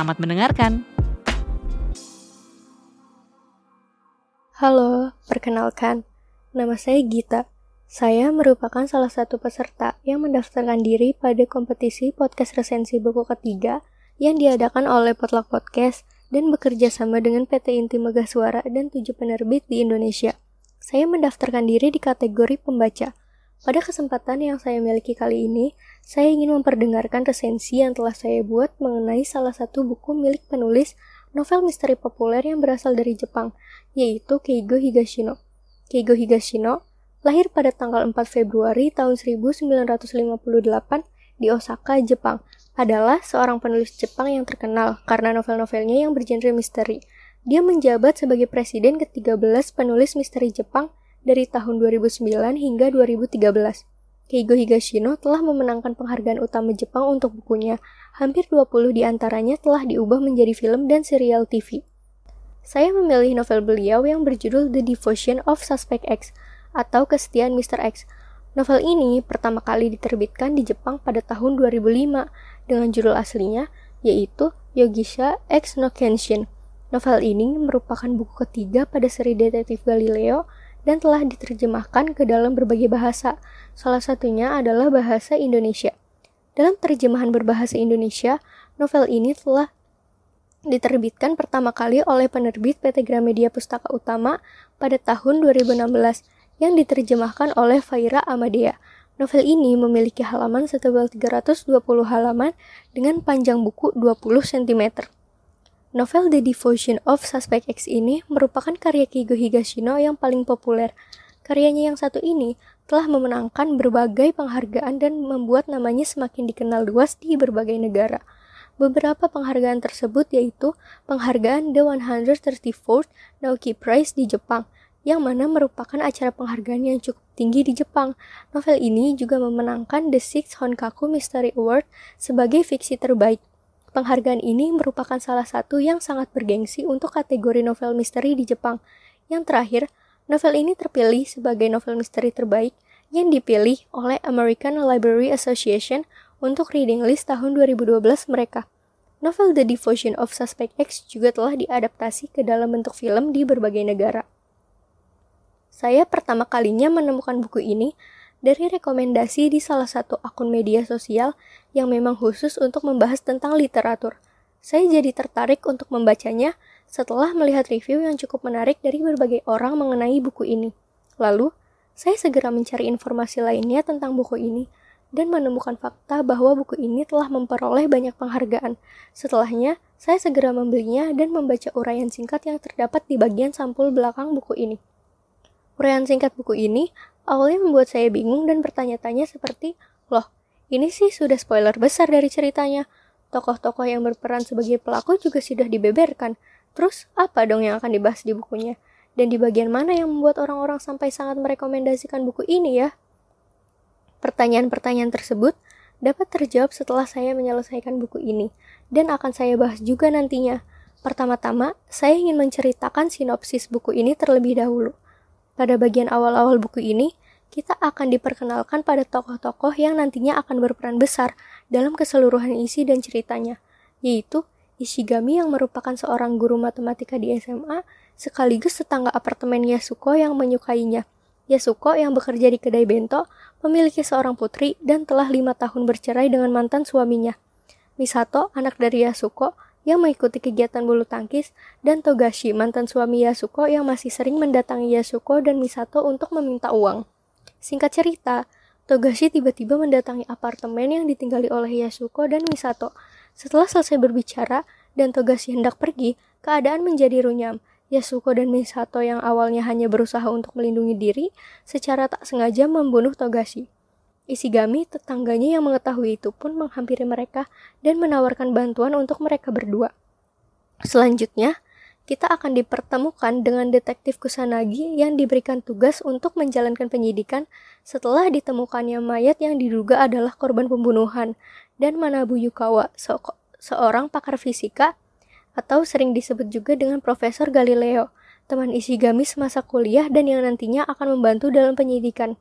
Selamat mendengarkan. Halo, perkenalkan. Nama saya Gita. Saya merupakan salah satu peserta yang mendaftarkan diri pada kompetisi podcast resensi buku ketiga yang diadakan oleh Potluck Podcast dan bekerja sama dengan PT Inti Megah Suara dan tujuh penerbit di Indonesia. Saya mendaftarkan diri di kategori pembaca. Pada kesempatan yang saya miliki kali ini, saya ingin memperdengarkan resensi yang telah saya buat mengenai salah satu buku milik penulis novel misteri populer yang berasal dari Jepang, yaitu Keigo Higashino. Keigo Higashino lahir pada tanggal 4 Februari tahun 1958 di Osaka, Jepang. Adalah seorang penulis Jepang yang terkenal karena novel-novelnya yang bergenre misteri. Dia menjabat sebagai presiden ke-13 penulis misteri Jepang dari tahun 2009 hingga 2013. Keigo Higashino telah memenangkan penghargaan utama Jepang untuk bukunya. Hampir 20 di antaranya telah diubah menjadi film dan serial TV. Saya memilih novel beliau yang berjudul The Devotion of Suspect X atau Kesetiaan Mr. X. Novel ini pertama kali diterbitkan di Jepang pada tahun 2005 dengan judul aslinya yaitu Yogisha X no Kenshin. Novel ini merupakan buku ketiga pada seri detektif Galileo dan telah diterjemahkan ke dalam berbagai bahasa. Salah satunya adalah bahasa Indonesia. Dalam terjemahan berbahasa Indonesia, novel ini telah diterbitkan pertama kali oleh penerbit PT Gramedia Pustaka Utama pada tahun 2016 yang diterjemahkan oleh Faira Amadea. Novel ini memiliki halaman setebal 320 halaman dengan panjang buku 20 cm. Novel The Devotion of Suspect X ini merupakan karya Kigo Higashino yang paling populer. Karyanya yang satu ini telah memenangkan berbagai penghargaan dan membuat namanya semakin dikenal luas di berbagai negara. Beberapa penghargaan tersebut yaitu penghargaan The 134th Naoki Prize di Jepang, yang mana merupakan acara penghargaan yang cukup tinggi di Jepang. Novel ini juga memenangkan The Sixth Honkaku Mystery Award sebagai fiksi terbaik. Penghargaan ini merupakan salah satu yang sangat bergengsi untuk kategori novel misteri di Jepang. Yang terakhir, novel ini terpilih sebagai novel misteri terbaik yang dipilih oleh American Library Association untuk reading list tahun 2012 mereka. Novel The Devotion of Suspect X juga telah diadaptasi ke dalam bentuk film di berbagai negara. Saya pertama kalinya menemukan buku ini dari rekomendasi di salah satu akun media sosial yang memang khusus untuk membahas tentang literatur. Saya jadi tertarik untuk membacanya setelah melihat review yang cukup menarik dari berbagai orang mengenai buku ini. Lalu, saya segera mencari informasi lainnya tentang buku ini dan menemukan fakta bahwa buku ini telah memperoleh banyak penghargaan. Setelahnya, saya segera membelinya dan membaca uraian singkat yang terdapat di bagian sampul belakang buku ini. Uraian singkat buku ini awalnya membuat saya bingung dan bertanya-tanya seperti, loh, ini sih sudah spoiler besar dari ceritanya. Tokoh-tokoh yang berperan sebagai pelaku juga sudah dibeberkan. Terus, apa dong yang akan dibahas di bukunya? Dan di bagian mana yang membuat orang-orang sampai sangat merekomendasikan buku ini ya? Pertanyaan-pertanyaan tersebut dapat terjawab setelah saya menyelesaikan buku ini, dan akan saya bahas juga nantinya. Pertama-tama, saya ingin menceritakan sinopsis buku ini terlebih dahulu. Pada bagian awal-awal buku ini, kita akan diperkenalkan pada tokoh-tokoh yang nantinya akan berperan besar dalam keseluruhan isi dan ceritanya, yaitu Ishigami yang merupakan seorang guru matematika di SMA, sekaligus tetangga apartemen Yasuko yang menyukainya. Yasuko yang bekerja di kedai bento, memiliki seorang putri dan telah lima tahun bercerai dengan mantan suaminya. Misato, anak dari Yasuko, yang mengikuti kegiatan bulu tangkis, dan Togashi, mantan suami Yasuko yang masih sering mendatangi Yasuko dan Misato untuk meminta uang. Singkat cerita, Togashi tiba-tiba mendatangi apartemen yang ditinggali oleh Yasuko dan Misato. Setelah selesai berbicara dan Togashi hendak pergi, keadaan menjadi runyam. Yasuko dan Misato yang awalnya hanya berusaha untuk melindungi diri, secara tak sengaja membunuh Togashi. Isigami, tetangganya yang mengetahui itu pun menghampiri mereka dan menawarkan bantuan untuk mereka berdua. Selanjutnya, kita akan dipertemukan dengan detektif Kusanagi yang diberikan tugas untuk menjalankan penyidikan setelah ditemukannya mayat yang diduga adalah korban pembunuhan dan Manabu Yukawa, se seorang pakar fisika atau sering disebut juga dengan Profesor Galileo, teman Ishigami semasa kuliah dan yang nantinya akan membantu dalam penyidikan.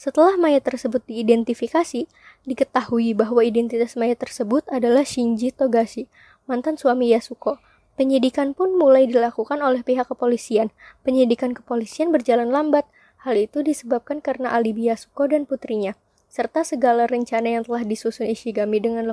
Setelah mayat tersebut diidentifikasi, diketahui bahwa identitas mayat tersebut adalah Shinji Togashi, mantan suami Yasuko, Penyidikan pun mulai dilakukan oleh pihak kepolisian. Penyidikan kepolisian berjalan lambat. Hal itu disebabkan karena alibi Yasuko dan putrinya, serta segala rencana yang telah disusun Ishigami dengan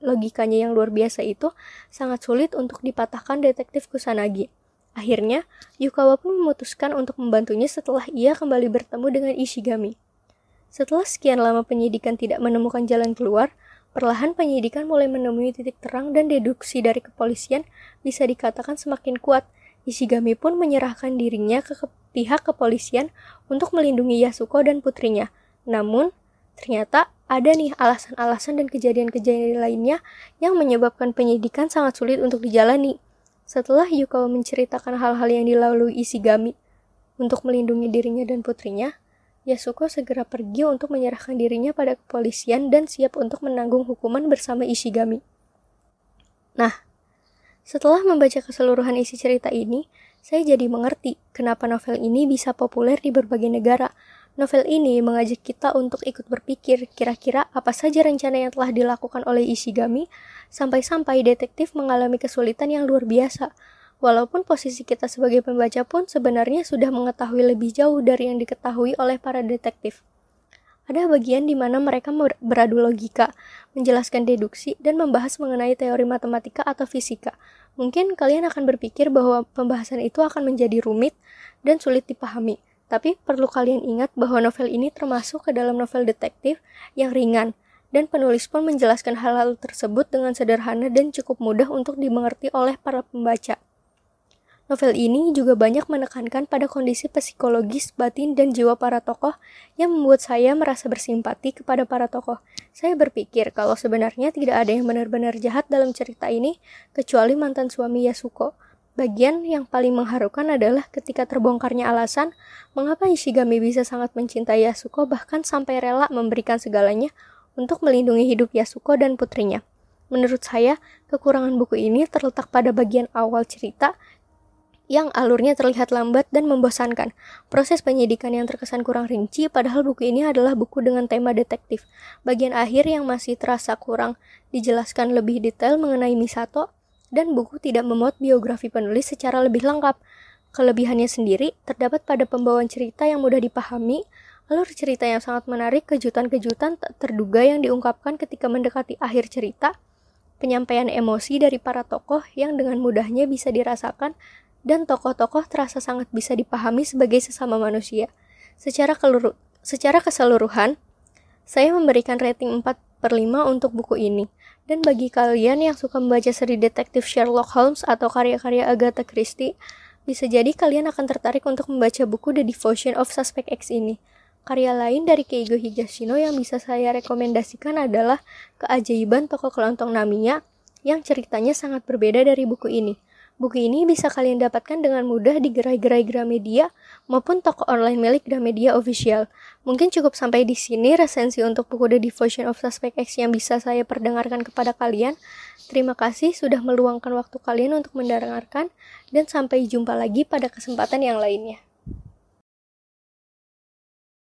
logikanya yang luar biasa itu sangat sulit untuk dipatahkan detektif Kusanagi. Akhirnya, Yukawa pun memutuskan untuk membantunya setelah ia kembali bertemu dengan Ishigami. Setelah sekian lama penyidikan tidak menemukan jalan keluar, Perlahan penyidikan mulai menemui titik terang dan deduksi dari kepolisian bisa dikatakan semakin kuat. Ishigami pun menyerahkan dirinya ke, pihak kepolisian untuk melindungi Yasuko dan putrinya. Namun, ternyata ada nih alasan-alasan dan kejadian-kejadian lainnya yang menyebabkan penyidikan sangat sulit untuk dijalani. Setelah Yukawa menceritakan hal-hal yang dilalui Ishigami untuk melindungi dirinya dan putrinya, Yasuko segera pergi untuk menyerahkan dirinya pada kepolisian dan siap untuk menanggung hukuman bersama Ishigami. Nah, setelah membaca keseluruhan isi cerita ini, saya jadi mengerti kenapa novel ini bisa populer di berbagai negara. Novel ini mengajak kita untuk ikut berpikir kira-kira apa saja rencana yang telah dilakukan oleh Ishigami sampai-sampai detektif mengalami kesulitan yang luar biasa Walaupun posisi kita sebagai pembaca pun sebenarnya sudah mengetahui lebih jauh dari yang diketahui oleh para detektif. Ada bagian di mana mereka beradu logika, menjelaskan deduksi, dan membahas mengenai teori matematika atau fisika. Mungkin kalian akan berpikir bahwa pembahasan itu akan menjadi rumit dan sulit dipahami. Tapi perlu kalian ingat bahwa novel ini termasuk ke dalam novel detektif yang ringan, dan penulis pun menjelaskan hal-hal tersebut dengan sederhana dan cukup mudah untuk dimengerti oleh para pembaca. Novel ini juga banyak menekankan pada kondisi psikologis, batin, dan jiwa para tokoh yang membuat saya merasa bersimpati kepada para tokoh. Saya berpikir kalau sebenarnya tidak ada yang benar-benar jahat dalam cerita ini, kecuali mantan suami Yasuko. Bagian yang paling mengharukan adalah ketika terbongkarnya alasan mengapa Ishigami bisa sangat mencintai Yasuko bahkan sampai rela memberikan segalanya untuk melindungi hidup Yasuko dan putrinya. Menurut saya, kekurangan buku ini terletak pada bagian awal cerita yang alurnya terlihat lambat dan membosankan. Proses penyidikan yang terkesan kurang rinci, padahal buku ini adalah buku dengan tema detektif. Bagian akhir yang masih terasa kurang dijelaskan lebih detail mengenai Misato, dan buku tidak memuat biografi penulis secara lebih lengkap. Kelebihannya sendiri terdapat pada pembawaan cerita yang mudah dipahami, alur cerita yang sangat menarik, kejutan-kejutan tak terduga yang diungkapkan ketika mendekati akhir cerita, penyampaian emosi dari para tokoh yang dengan mudahnya bisa dirasakan dan tokoh-tokoh terasa sangat bisa dipahami sebagai sesama manusia. Secara, keluru, secara keseluruhan, saya memberikan rating 4 per 5 untuk buku ini. Dan bagi kalian yang suka membaca seri detektif Sherlock Holmes atau karya-karya Agatha Christie, bisa jadi kalian akan tertarik untuk membaca buku The Devotion of Suspect X ini. Karya lain dari Keigo Higashino yang bisa saya rekomendasikan adalah Keajaiban Toko Kelontong Namiya yang ceritanya sangat berbeda dari buku ini. Buku ini bisa kalian dapatkan dengan mudah di gerai-gerai Gramedia maupun toko online milik Gramedia Official. Mungkin cukup sampai di sini resensi untuk buku The Devotion of Suspect X yang bisa saya perdengarkan kepada kalian. Terima kasih sudah meluangkan waktu kalian untuk mendengarkan dan sampai jumpa lagi pada kesempatan yang lainnya.